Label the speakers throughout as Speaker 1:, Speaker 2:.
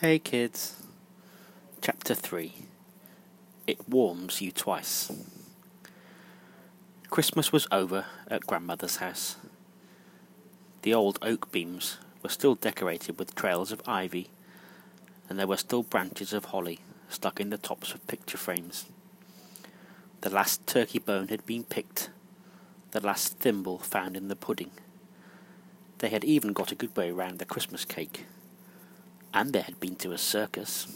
Speaker 1: Hey kids. Chapter 3 It Warms You Twice. Christmas was over at grandmother's house. The old oak beams were still decorated with trails of ivy, and there were still branches of holly stuck in the tops of picture frames. The last turkey bone had been picked, the last thimble found in the pudding. They had even got a good way round the Christmas cake and they had been to a circus.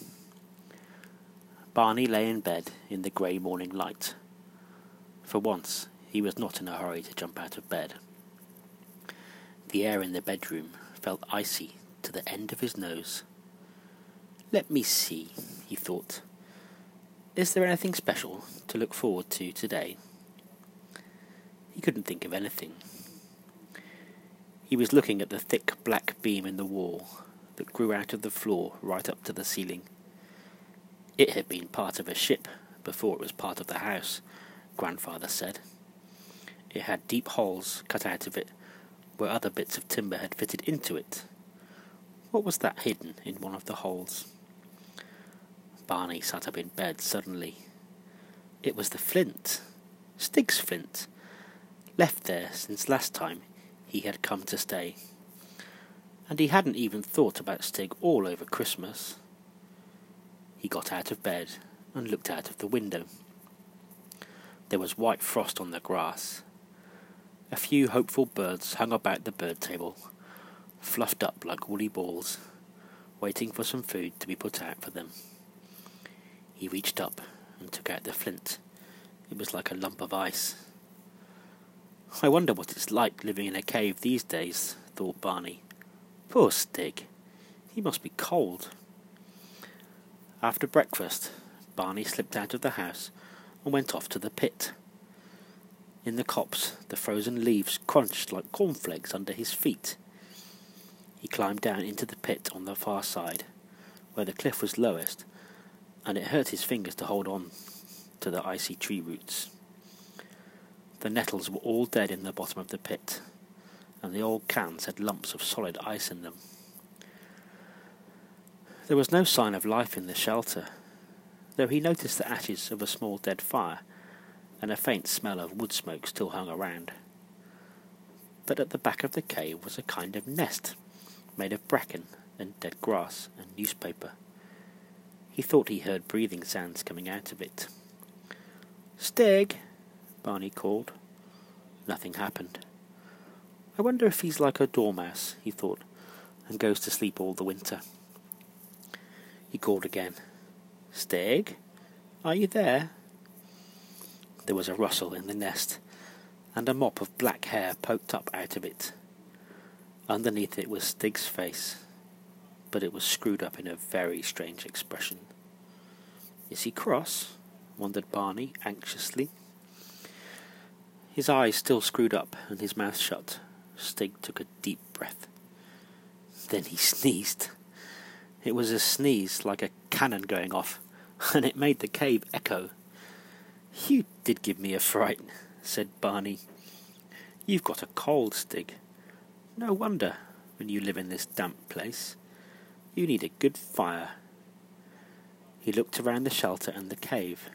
Speaker 1: Barney lay in bed in the grey morning light. For once, he was not in a hurry to jump out of bed. The air in the bedroom felt icy to the end of his nose. Let me see, he thought. Is there anything special to look forward to today? He couldn't think of anything. He was looking at the thick black beam in the wall that grew out of the floor right up to the ceiling. It had been part of a ship before it was part of the house, grandfather said. It had deep holes cut out of it where other bits of timber had fitted into it. What was that hidden in one of the holes? Barney sat up in bed suddenly. It was the flint, Stig's flint, left there since last time he had come to stay and he hadn't even thought about Stig all over Christmas. He got out of bed and looked out of the window. There was white frost on the grass. A few hopeful birds hung about the bird table, fluffed up like woolly balls, waiting for some food to be put out for them. He reached up and took out the flint. It was like a lump of ice. I wonder what it's like living in a cave these days, thought Barney. Poor Stig. He must be cold. After breakfast, Barney slipped out of the house and went off to the pit. In the copse, the frozen leaves crunched like cornflakes under his feet. He climbed down into the pit on the far side, where the cliff was lowest, and it hurt his fingers to hold on to the icy tree roots. The nettles were all dead in the bottom of the pit, and the old cans had lumps of solid ice in them. There was no sign of life in the shelter, though he noticed the ashes of a small dead fire and a faint smell of wood smoke still hung around. But at the back of the cave was a kind of nest made of bracken and dead grass and newspaper. He thought he heard breathing sounds coming out of it. Stig, Barney called. Nothing happened. I wonder if he's like a dormouse, he thought, and goes to sleep all the winter. He called again. Stig? Are you there? There was a rustle in the nest, and a mop of black hair poked up out of it. Underneath it was Stig's face, but it was screwed up in a very strange expression. Is he cross? wondered Barney anxiously. His eyes still screwed up and his mouth shut, Stig took a deep breath. Then he sneezed. It was a sneeze like a cannon going off, and it made the cave echo. You did give me a fright, said Barney. You've got a cold, Stig. No wonder, when you live in this damp place. You need a good fire. He looked around the shelter and the cave.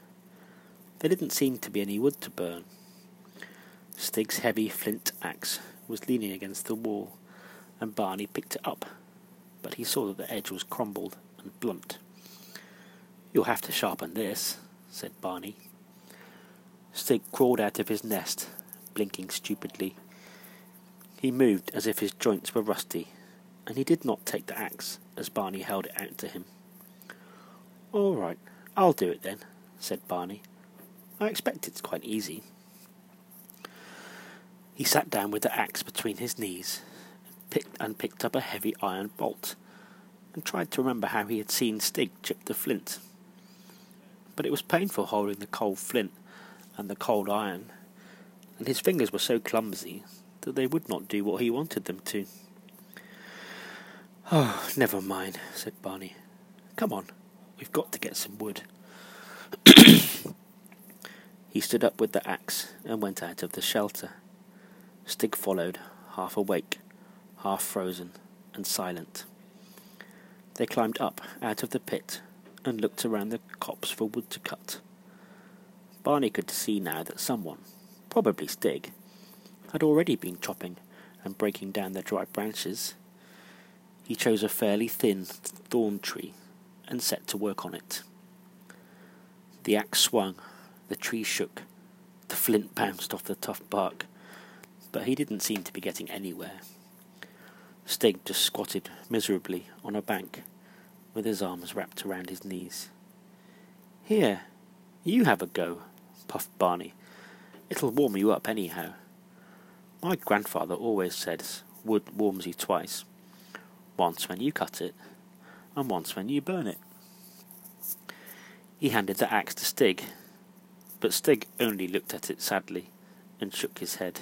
Speaker 1: There didn't seem to be any wood to burn. Stig's heavy flint axe was leaning against the wall, and Barney picked it up, but he saw that the edge was crumbled and blunt. You'll have to sharpen this, said Barney. Stig crawled out of his nest, blinking stupidly. He moved as if his joints were rusty, and he did not take the axe as Barney held it out to him. All right, I'll do it then, said Barney. I expect it's quite easy. He sat down with the axe between his knees picked, and picked up a heavy iron bolt and tried to remember how he had seen Stig chip the flint. But it was painful holding the cold flint and the cold iron, and his fingers were so clumsy that they would not do what he wanted them to. Oh, never mind, said Barney. Come on, we've got to get some wood. he stood up with the axe and went out of the shelter. Stig followed, half awake, half frozen, and silent. They climbed up out of the pit and looked around the copse for wood to cut. Barney could see now that someone, probably Stig, had already been chopping and breaking down the dry branches. He chose a fairly thin thorn tree and set to work on it. The axe swung, the tree shook, the flint bounced off the tough bark, but he didn't seem to be getting anywhere. Stig just squatted miserably on a bank with his arms wrapped around his knees. Here, you have a go, puffed Barney. It'll warm you up anyhow. My grandfather always says wood warms you twice. Once when you cut it, and once when you burn it. He handed the axe to Stig, but Stig only looked at it sadly and shook his head.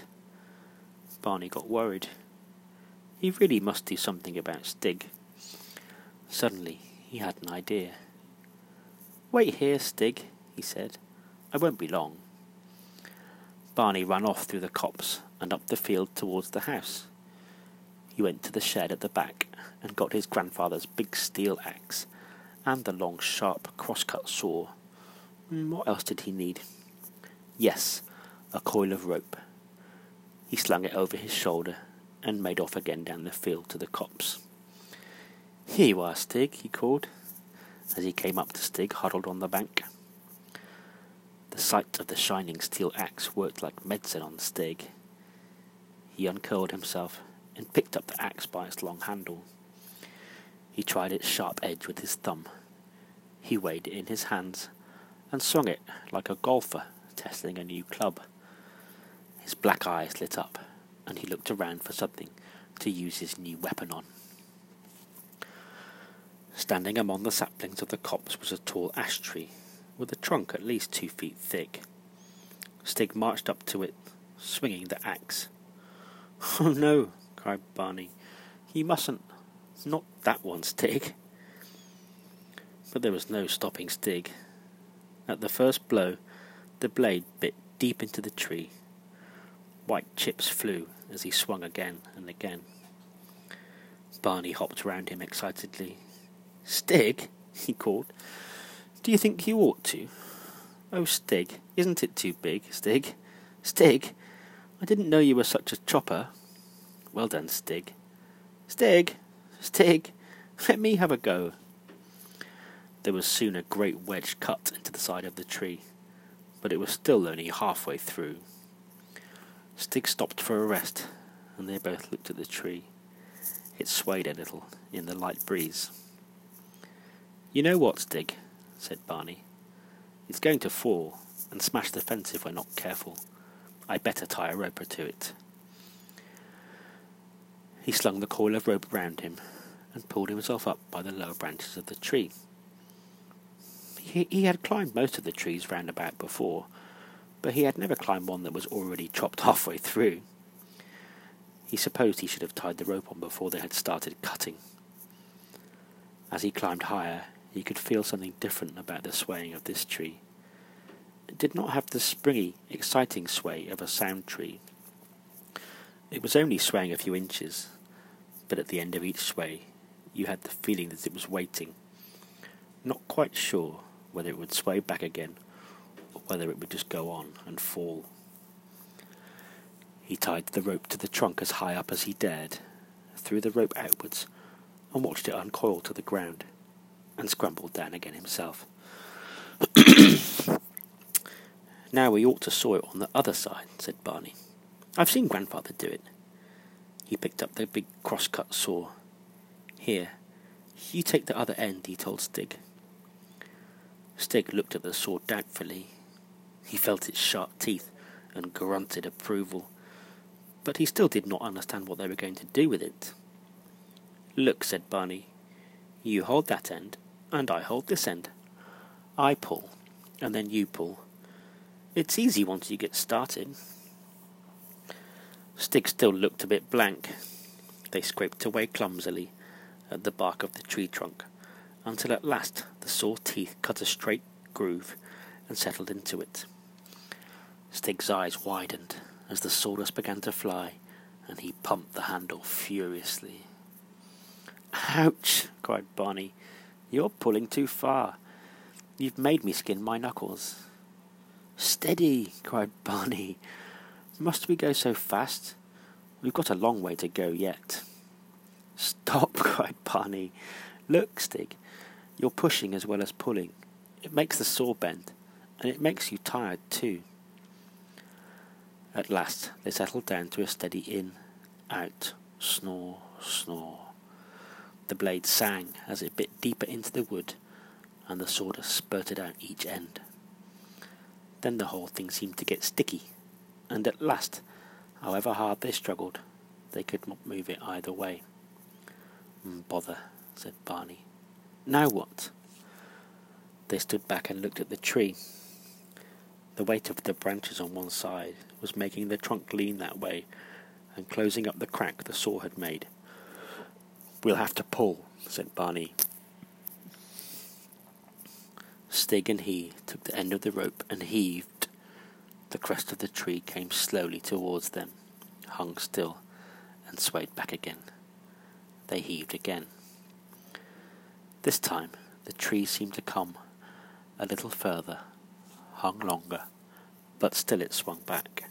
Speaker 1: Barney got worried. He really must do something about Stig. Suddenly, he had an idea. Wait here, Stig, he said. I won't be long. Barney ran off through the copse and up the field towards the house. He went to the shed at the back and got his grandfather's big steel axe and the long, sharp crosscut saw. Hmm, what else did he need? Yes, a coil of rope. He slung it over his shoulder and made off again down the field to the copse. Here you are, Stig, he called, as he came up to Stig huddled on the bank. The sight of the shining steel axe worked like medicine on Stig. He uncurled himself and picked up the axe by its long handle. He tried its sharp edge with his thumb. He weighed it in his hands and swung it like a golfer testing a new club. His black eyes lit up, and he looked around for something to use his new weapon on. Standing among the saplings of the copse was a tall ash tree, with a trunk at least two feet thick. Stig marched up to it, swinging the axe. Oh no, cried Barney. You mustn't. Not that one, Stig. But there was no stopping Stig. At the first blow, the blade bit deep into the tree. White chips flew as he swung again and again. Barney hopped round him excitedly, Stig, he called, do you think you ought to? Oh, Stig, isn't it too big, Stig? Stig, I didn't know you were such a chopper. Well done, Stig. Stig, Stig, let me have a go. There was soon a great wedge cut into the side of the tree, but it was still only halfway through. Stig stopped for a rest, and they both looked at the tree. It swayed a little in the light breeze. You know what, Stig, said Barney. It's going to fall and smash the fence if we're not careful. I'd better tie a rope to it. He slung the coil of rope round him and pulled himself up by the lower branches of the tree. He, he had climbed most of the trees round about before, but he had never climbed one that was already chopped halfway through. He supposed he should have tied the rope on before they had started cutting. As he climbed higher, he could feel something different about the swaying of this tree. It did not have the springy, exciting sway of a sound tree. It was only swaying a few inches, but at the end of each sway you had the feeling that it was waiting, not quite sure whether it would sway back again whether it would just go on and fall. He tied the rope to the trunk as high up as he dared, threw the rope outwards, and watched it uncoil to the ground and scrambled down again himself. now we ought to saw it on the other side, said Barney. I've seen grandfather do it. He picked up the big cross-cut saw. Here, you take the other end, he told Stig. Stig looked at the saw doubtfully. He felt its sharp teeth and grunted approval, but he still did not understand what they were going to do with it. Look, said Barney, you hold that end, and I hold this end. I pull, and then you pull. It's easy once you get started. Stig still looked a bit blank. They scraped away clumsily at the bark of the tree trunk, until at last the saw teeth cut a straight groove and settled into it. Stig's eyes widened as the sawdust began to fly, and he pumped the handle furiously. Ouch! cried Barney. You're pulling too far. You've made me skin my knuckles. Steady! cried Barney. Must we go so fast? We've got a long way to go yet. Stop! cried Barney. Look, Stig, you're pushing as well as pulling. It makes the saw bend, and it makes you tired too. At last they settled down to a steady in, out, snore, snore. The blade sang as it bit deeper into the wood, and the sawdust spurted out each end. Then the whole thing seemed to get sticky, and at last, however hard they struggled, they could not move it either way. Mm, bother, said Barney. Now what? They stood back and looked at the tree. The weight of the branches on one side was making the trunk lean that way and closing up the crack the saw had made. We'll have to pull, said Barney. Stig and he took the end of the rope and heaved. The crest of the tree came slowly towards them, hung still, and swayed back again. They heaved again. This time the tree seemed to come a little further, hung longer, but still it swung back.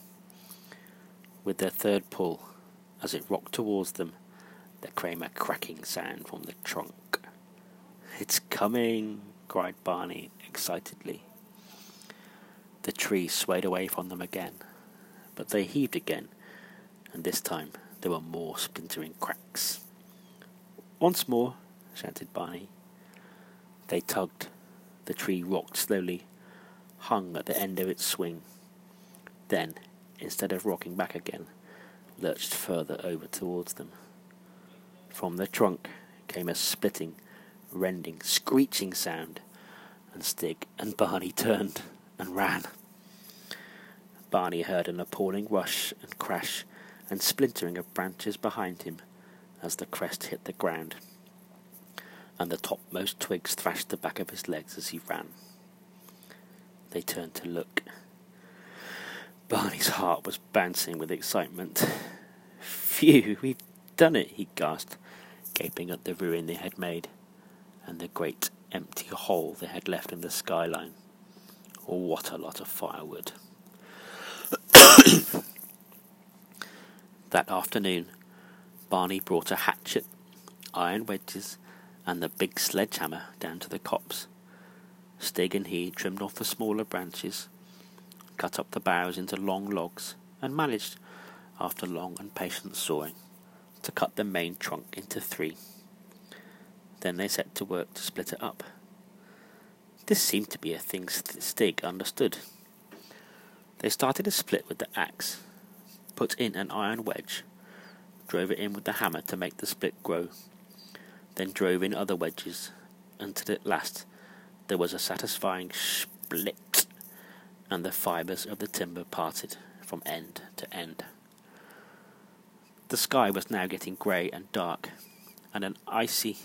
Speaker 1: With their third pull, as it rocked towards them, there came a cracking sound from the trunk. It's coming, cried Barney excitedly. The tree swayed away from them again, but they heaved again, and this time there were more splintering cracks. Once more, shouted Barney. They tugged. The tree rocked slowly, hung at the end of its swing. Then, instead of rocking back again, lurched further over towards them. From the trunk came a splitting, rending, screeching sound, and Stig and Barney turned and ran. Barney heard an appalling rush and crash and splintering of branches behind him as the crest hit the ground, and the topmost twigs thrashed the back of his legs as he ran. They turned to look. Barney's heart was bouncing with excitement. Phew, we've done it, he gasped, gaping at the ruin they had made, and the great empty hole they had left in the skyline. Oh, What a lot of firewood. that afternoon, Barney brought a hatchet, iron wedges, and the big sledgehammer down to the copse. Stig and he trimmed off the smaller branches cut up the boughs into long logs, and managed, after long and patient sawing, to cut the main trunk into three. Then they set to work to split it up. This seemed to be a thing Stig understood. They started a split with the axe, put in an iron wedge, drove it in with the hammer to make the split grow, then drove in other wedges, until at last there was a satisfying split and the fibres of the timber parted from end to end. The sky was now getting grey and dark, and an icy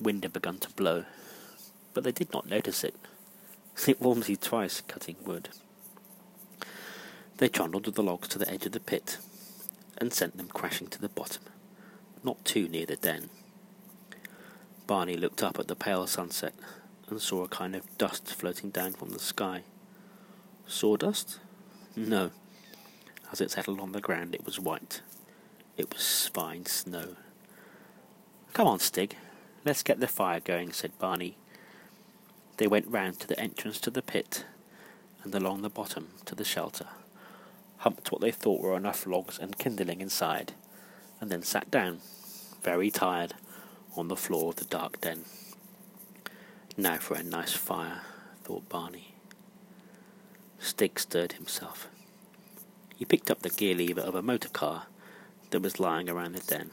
Speaker 1: wind had begun to blow, but they did not notice it. It warms you twice cutting wood. They trundled the logs to the edge of the pit and sent them crashing to the bottom, not too near the den. Barney looked up at the pale sunset and saw a kind of dust floating down from the sky. Sawdust? No. As it settled on the ground, it was white. It was fine snow. Come on, Stig. Let's get the fire going, said Barney. They went round to the entrance to the pit and along the bottom to the shelter, humped what they thought were enough logs and kindling inside, and then sat down, very tired, on the floor of the dark den. Now for a nice fire, thought Barney. Stig stirred himself. He picked up the gear lever of a motor car that was lying around the den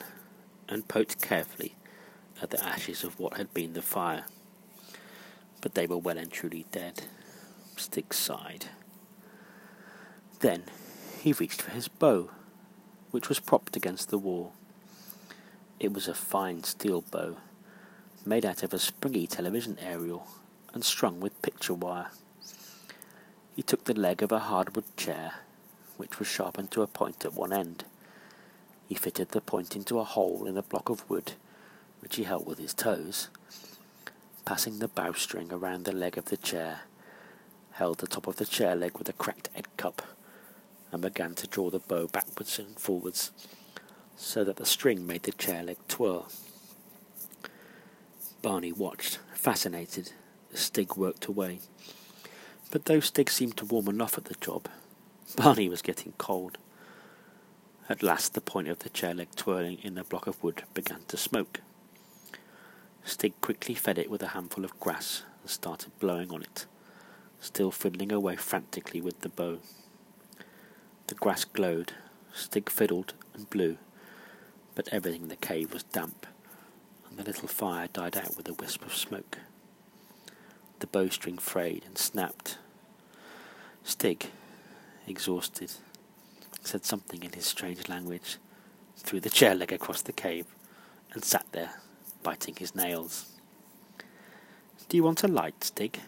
Speaker 1: and poked carefully at the ashes of what had been the fire. But they were well and truly dead. Stig sighed. Then he reached for his bow, which was propped against the wall. It was a fine steel bow made out of a springy television aerial and strung with picture wire. He took the leg of a hardwood chair, which was sharpened to a point at one end. He fitted the point into a hole in a block of wood which he held with his toes, passing the bowstring around the leg of the chair, held the top of the chair leg with a cracked egg cup, and began to draw the bow backwards and forwards, so that the string made the chair leg twirl. Barney watched, fascinated, as Stig worked away. But though Stig seemed to warm enough at the job, Barney was getting cold. At last the point of the chair leg twirling in the block of wood began to smoke. Stig quickly fed it with a handful of grass and started blowing on it, still fiddling away frantically with the bow. The grass glowed, Stig fiddled and blew, but everything in the cave was damp, and the little fire died out with a wisp of smoke. The bowstring frayed and snapped. Stig, exhausted, said something in his strange language, threw the chair leg across the cave, and sat there, biting his nails. Do you want a light, Stig?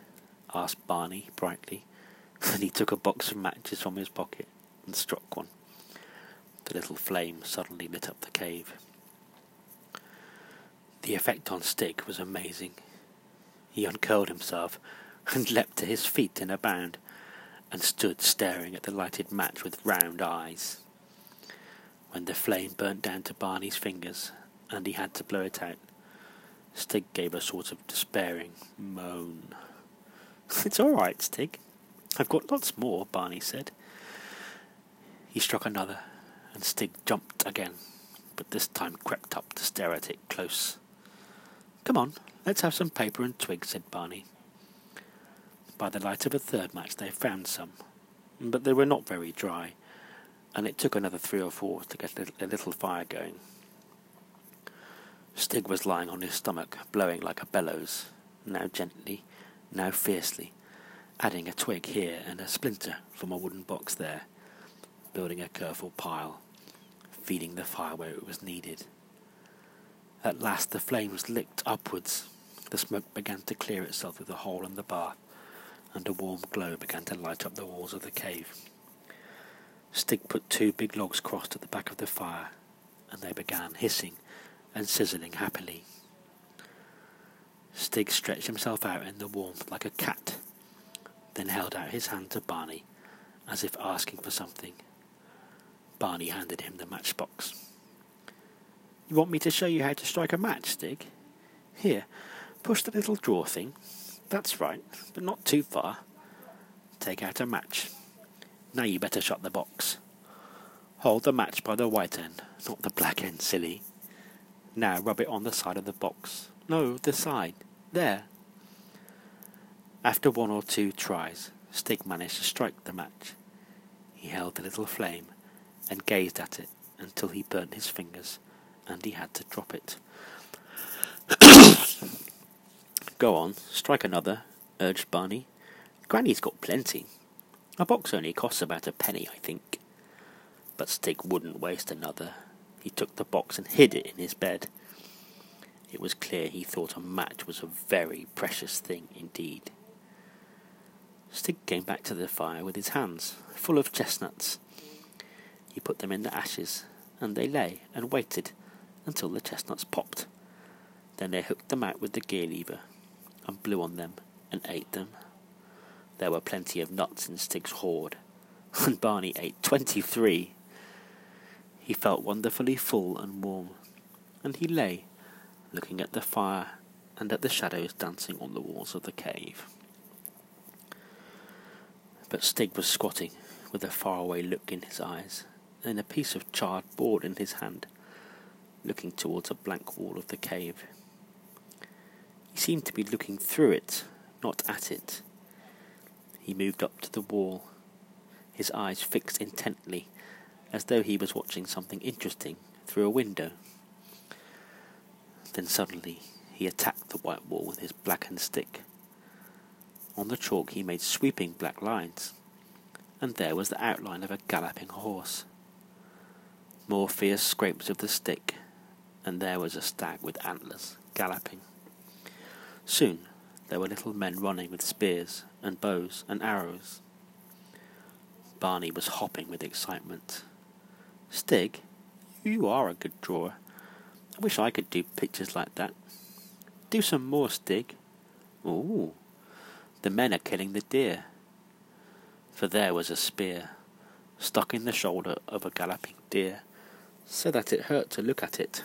Speaker 1: asked Barney brightly, Then he took a box of matches from his pocket and struck one. The little flame suddenly lit up the cave. The effect on Stig was amazing. He uncurled himself and leapt to his feet in a bound, and stood staring at the lighted match with round eyes. When the flame burnt down to Barney's fingers, and he had to blow it out, Stig gave a sort of despairing moan. It's all right, Stig. I've got lots more, Barney said. He struck another, and Stig jumped again, but this time crept up to stare at it close. Come on, let's have some paper and twigs, said Barney. By the light of a third match they found some, but they were not very dry, and it took another three or four to get a little fire going. Stig was lying on his stomach, blowing like a bellows, now gently, now fiercely, adding a twig here and a splinter from a wooden box there, building a careful pile, feeding the fire where it was needed. At last the flames licked upwards. The smoke began to clear itself through the hole in the bath, and a warm glow began to light up the walls of the cave. Stig put two big logs crossed at the back of the fire, and they began hissing and sizzling happily. Stig stretched himself out in the warmth like a cat, then held out his hand to Barney, as if asking for something. Barney handed him the matchbox. You want me to show you how to strike a match, Stig? Here, push the little drawer thing. That's right, but not too far. Take out a match. Now you better shut the box. Hold the match by the white end, not the black end, silly. Now rub it on the side of the box. No, the side. There. After one or two tries, Stig managed to strike the match. He held the little flame and gazed at it until he burnt his fingers and he had to drop it. Go on, strike another, urged Barney. Granny's got plenty. A box only costs about a penny, I think. But Stig wouldn't waste another. He took the box and hid it in his bed. It was clear he thought a match was a very precious thing indeed. Stig came back to the fire with his hands full of chestnuts. He put them in the ashes, and they lay and waited until the chestnuts popped. Then they hooked them out with the gear lever and blew on them and ate them. There were plenty of nuts in Stig's hoard, and Barney ate twenty-three. He felt wonderfully full and warm, and he lay, looking at the fire and at the shadows dancing on the walls of the cave. But Stig was squatting, with a faraway look in his eyes, and a piece of charred board in his hand, looking towards a blank wall of the cave. He seemed to be looking through it, not at it. He moved up to the wall, his eyes fixed intently, as though he was watching something interesting through a window. Then suddenly he attacked the white wall with his blackened stick. On the chalk he made sweeping black lines, and there was the outline of a galloping horse. More fierce scrapes of the stick, and there was a stag with antlers galloping. Soon there were little men running with spears and bows and arrows. Barney was hopping with excitement. Stig, you are a good drawer. I wish I could do pictures like that. Do some more, Stig. Ooh, the men are killing the deer. For there was a spear stuck in the shoulder of a galloping deer, so that it hurt to look at it.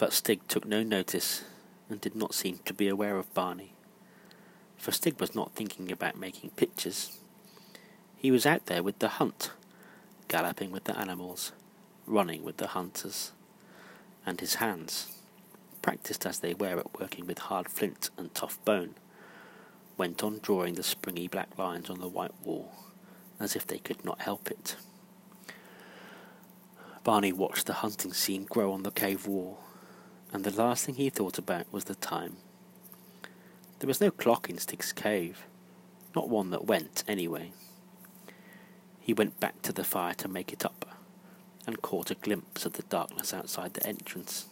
Speaker 1: But Stig took no notice and did not seem to be aware of Barney, for Stig was not thinking about making pictures. He was out there with the hunt, galloping with the animals, running with the hunters, and his hands, practised as they were at working with hard flint and tough bone, went on drawing the springy black lines on the white wall, as if they could not help it. Barney watched the hunting scene grow on the cave wall, and the last thing he thought about was the time. There was no clock in Stig's cave, not one that went, anyway. He went back to the fire to make it up, and caught a glimpse of the darkness outside the entrance.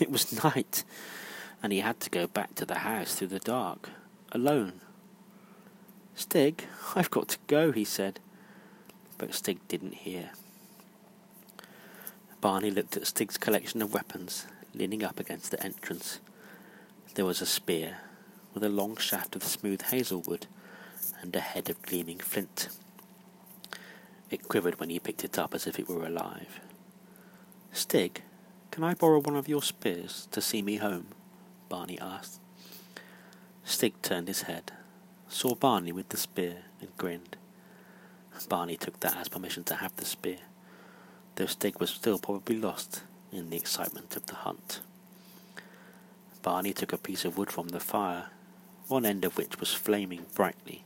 Speaker 1: It was night, and he had to go back to the house through the dark alone. Stig, I've got to go, he said. But Stig didn't hear. Barney looked at Stig's collection of weapons leaning up against the entrance. There was a spear with a long shaft of smooth hazelwood and a head of gleaming flint. It quivered when he picked it up as if it were alive. Stig, can I borrow one of your spears to see me home? Barney asked. Stig turned his head, saw Barney with the spear, and grinned. Barney took that as permission to have the spear, though Stig was still probably lost in the excitement of the hunt. Barney took a piece of wood from the fire, one end of which was flaming brightly,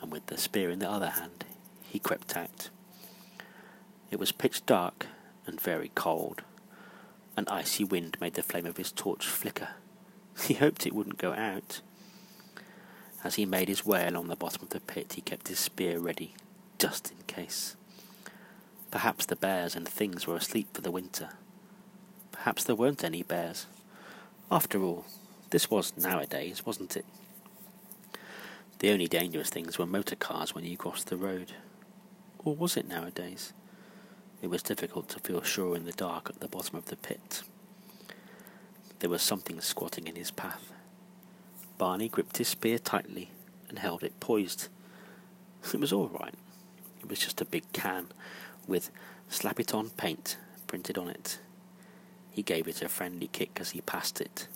Speaker 1: and with the spear in the other hand, he crept out. It was pitch dark and very cold. An icy wind made the flame of his torch flicker. He hoped it wouldn't go out. As he made his way along the bottom of the pit, he kept his spear ready, just in case. Perhaps the bears and things were asleep for the winter. Perhaps there weren't any bears. After all, this was nowadays, wasn't it? The only dangerous things were motor cars when you crossed the road. Or was it nowadays? It was difficult to feel sure in the dark at the bottom of the pit. There was something squatting in his path. Barney gripped his spear tightly and held it poised. It was all right. It was just a big can with Slap It On paint printed on it. He gave it a friendly kick as he passed it.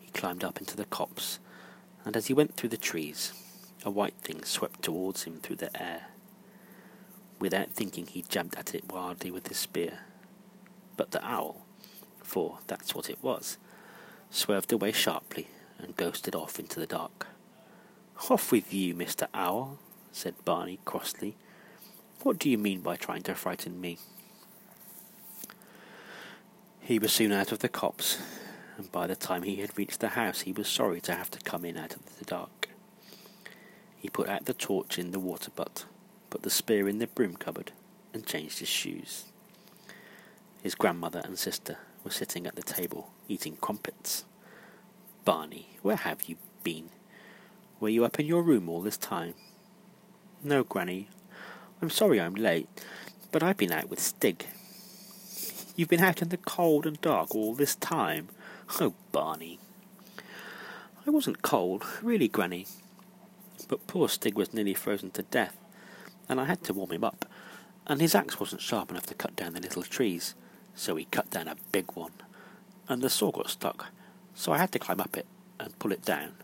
Speaker 1: He climbed up into the copse, and as he went through the trees, a white thing swept towards him through the air. Without thinking, he jabbed at it wildly with his spear. But the owl, for that's what it was, swerved away sharply and ghosted off into the dark. Off with you, Mr. Owl, said Barney crossly. What do you mean by trying to frighten me? He was soon out of the copse, and by the time he had reached the house he was sorry to have to come in out of the dark. He put out the torch in the water butt, put the spear in the broom cupboard, and changed his shoes. His grandmother and sister were sitting at the table eating crumpets. Barney, where have you been? Were you up in your room all this time? No, Granny. I'm sorry I'm late, but I've been out with Stig. You've been out in the cold and dark all this time? Oh, Barney. I wasn't cold, really, Granny. But poor Stig was nearly frozen to death, and I had to warm him up, and his axe wasn't sharp enough to cut down the little trees, so he cut down a big one, and the saw got stuck, so I had to climb up it and pull it down.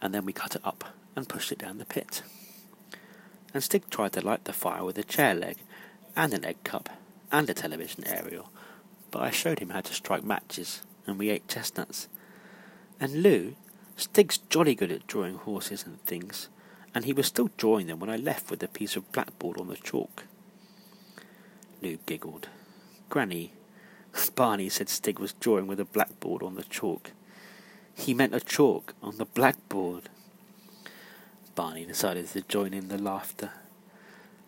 Speaker 1: And then we cut it up and pushed it down the pit. And Stig tried to light the fire with a chair leg and an egg cup and a television aerial, but I showed him how to strike matches, and we ate chestnuts. And Lou, Stig's jolly good at drawing horses and things, and he was still drawing them when I left with a piece of blackboard on the chalk. Lou giggled. Granny, Barney said Stig was drawing with a blackboard on the chalk. He meant a chalk on the blackboard. Barney decided to join in the laughter.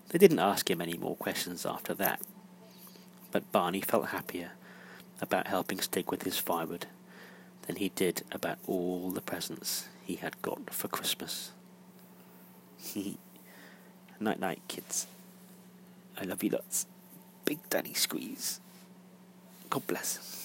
Speaker 1: They didn't ask him any more questions after that, but Barney felt happier about helping Stig with his firewood than he did about all the presents he had got for Christmas. Night night, kids. I love you lots. Big Daddy Squeeze. God bless.